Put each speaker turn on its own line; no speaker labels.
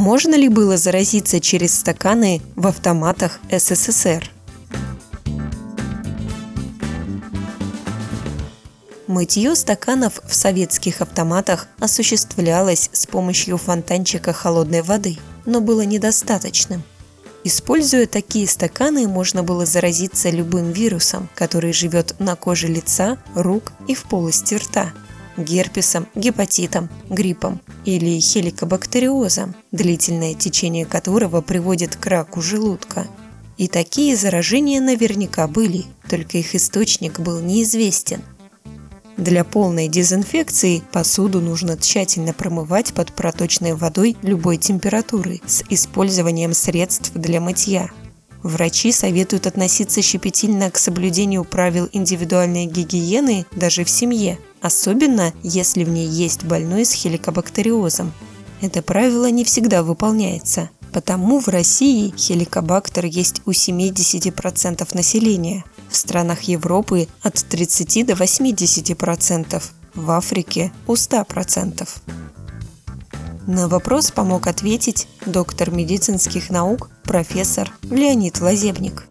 Можно ли было заразиться через стаканы в автоматах СССР? Мытье стаканов в советских автоматах осуществлялось с помощью фонтанчика холодной воды, но было недостаточным. Используя такие стаканы, можно было заразиться любым вирусом, который живет на коже лица, рук и в полости рта – герпесом, гепатитом, гриппом или хеликобактериозом, длительное течение которого приводит к раку желудка. И такие заражения наверняка были, только их источник был неизвестен – для полной дезинфекции посуду нужно тщательно промывать под проточной водой любой температуры с использованием средств для мытья. Врачи советуют относиться щепетильно к соблюдению правил индивидуальной гигиены даже в семье, особенно если в ней есть больной с хеликобактериозом. Это правило не всегда выполняется, потому в России хеликобактер есть у 70% населения – в странах Европы от 30 до 80%, в Африке у 100%. На вопрос помог ответить доктор медицинских наук профессор Леонид Лазебник.